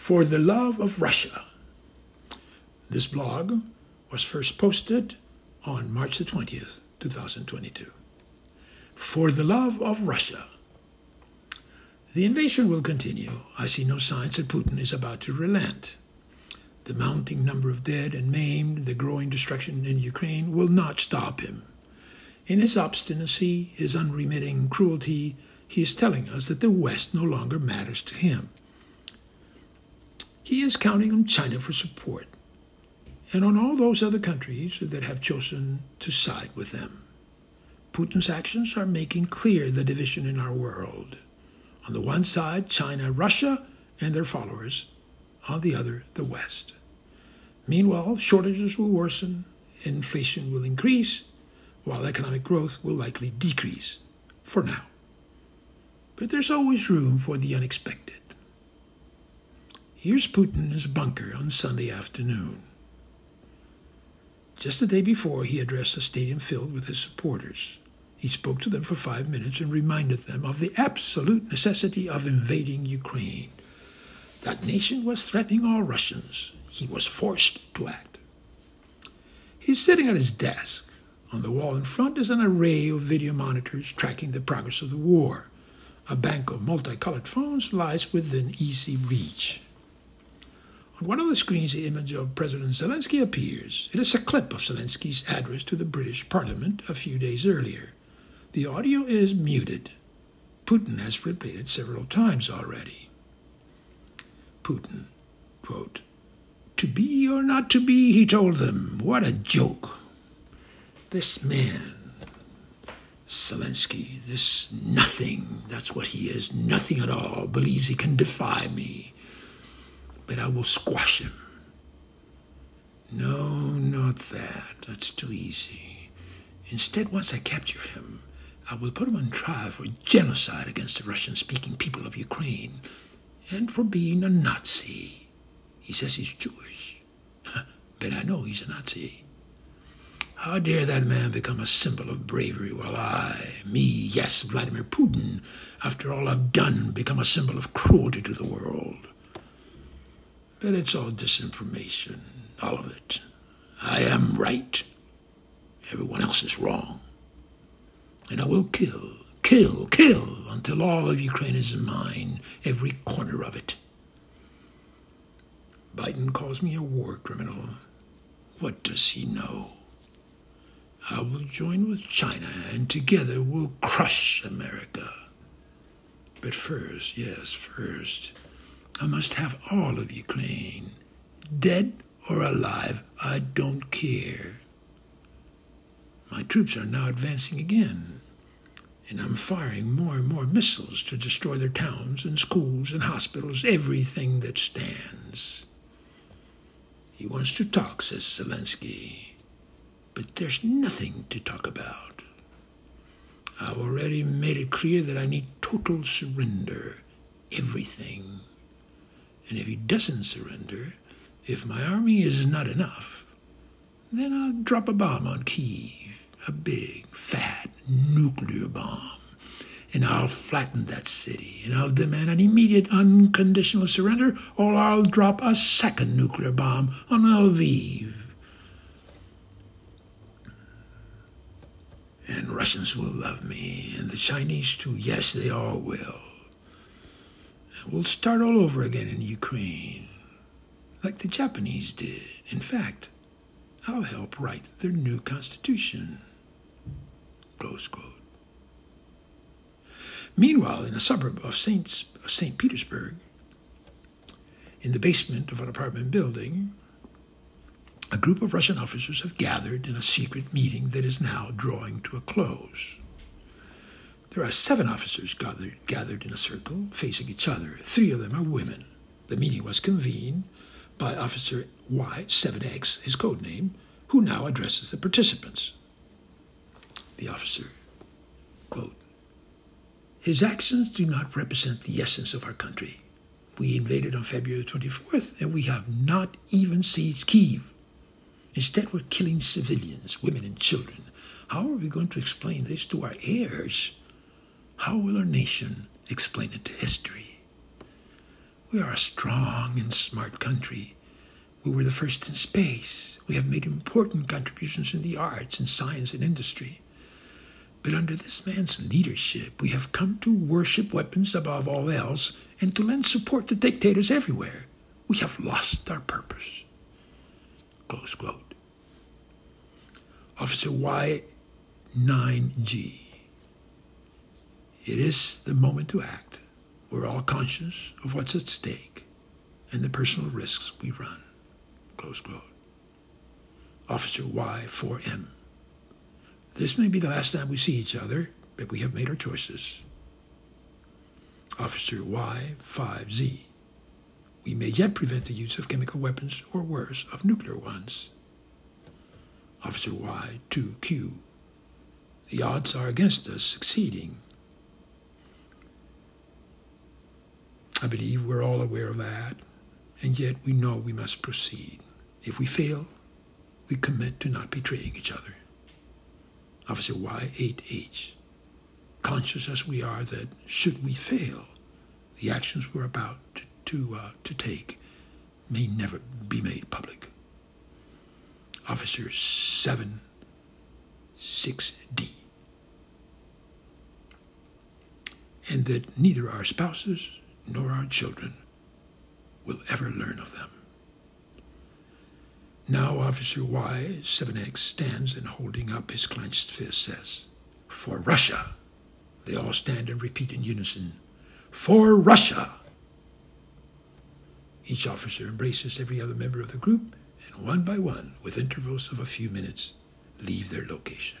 For the Love of Russia. This blog was first posted on March the 20th, 2022. For the Love of Russia. The invasion will continue. I see no signs that Putin is about to relent. The mounting number of dead and maimed, the growing destruction in Ukraine will not stop him. In his obstinacy, his unremitting cruelty, he is telling us that the West no longer matters to him. He is counting on China for support and on all those other countries that have chosen to side with them. Putin's actions are making clear the division in our world. On the one side, China, Russia, and their followers. On the other, the West. Meanwhile, shortages will worsen, inflation will increase, while economic growth will likely decrease for now. But there's always room for the unexpected. Here's Putin in his bunker on Sunday afternoon. Just the day before, he addressed a stadium filled with his supporters. He spoke to them for five minutes and reminded them of the absolute necessity of invading Ukraine. That nation was threatening all Russians. He was forced to act. He's sitting at his desk. On the wall in front is an array of video monitors tracking the progress of the war. A bank of multicolored phones lies within easy reach. On one of the screens, the image of President Zelensky appears. It is a clip of Zelensky's address to the British Parliament a few days earlier. The audio is muted. Putin has replayed it several times already. Putin, quote, To be or not to be, he told them. What a joke. This man, Zelensky, this nothing, that's what he is, nothing at all, believes he can defy me. But I will squash him. No, not that. That's too easy. Instead, once I capture him, I will put him on trial for genocide against the Russian speaking people of Ukraine and for being a Nazi. He says he's Jewish, but I know he's a Nazi. How dare that man become a symbol of bravery while I, me, yes, Vladimir Putin, after all I've done, become a symbol of cruelty to the world? But it's all disinformation, all of it. I am right. Everyone else is wrong and I will kill, kill, kill until all of Ukraine is mine, every corner of it. Biden calls me a war criminal. What does he know? I will join with China, and together we'll crush America. But first, yes, first, I must have all of Ukraine. Dead or alive, I don't care. My troops are now advancing again and I'm firing more and more missiles to destroy their towns and schools and hospitals, everything that stands. He wants to talk, says Zelensky, but there's nothing to talk about. I've already made it clear that I need total surrender, everything. And if he doesn't surrender, if my army is not enough, then I'll drop a bomb on Kiev a big, fat nuclear bomb. And I'll flatten that city, and I'll demand an immediate unconditional surrender, or I'll drop a second nuclear bomb on Lviv. And Russians will love me, and the Chinese too. Yes, they all will. We'll start all over again in Ukraine, like the Japanese did. In fact, I'll help write their new constitution. Close quote. Meanwhile, in a suburb of St. St. Petersburg, in the basement of an apartment building, a group of Russian officers have gathered in a secret meeting that is now drawing to a close. There are seven officers gathered, gathered in a circle, facing each other. Three of them are women. The meeting was convened by Officer Y7X, his code name, who now addresses the participants the officer. Quote, His actions do not represent the essence of our country. We invaded on February 24th, and we have not even seized Kiev. Instead, we're killing civilians, women, and children. How are we going to explain this to our heirs? How will our nation explain it to history? We are a strong and smart country. We were the first in space. We have made important contributions in the arts and science and industry. But under this man's leadership, we have come to worship weapons above all else and to lend support to dictators everywhere. We have lost our purpose. Close quote. Officer Y9G. It is the moment to act. We're all conscious of what's at stake and the personal risks we run. Close quote. Officer Y4M. This may be the last time we see each other, but we have made our choices. Officer Y5Z. We may yet prevent the use of chemical weapons, or worse, of nuclear ones. Officer Y2Q. The odds are against us succeeding. I believe we're all aware of that, and yet we know we must proceed. If we fail, we commit to not betraying each other. Officer Y8H, conscious as we are that should we fail, the actions we're about to, to, uh, to take may never be made public. Officer 7 6D. And that neither our spouses nor our children will ever learn of them. Now, Officer Y, 7X, stands and holding up his clenched fist says, For Russia! They all stand and repeat in unison, For Russia! Each officer embraces every other member of the group, and one by one, with intervals of a few minutes, leave their location.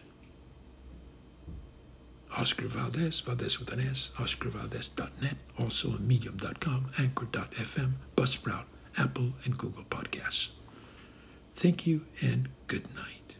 Oscar Valdez, Valdez with an S, oscarvaldez.net, also on medium.com, anchor.fm, Buzzsprout, Apple, and Google Podcasts. Thank you and good night.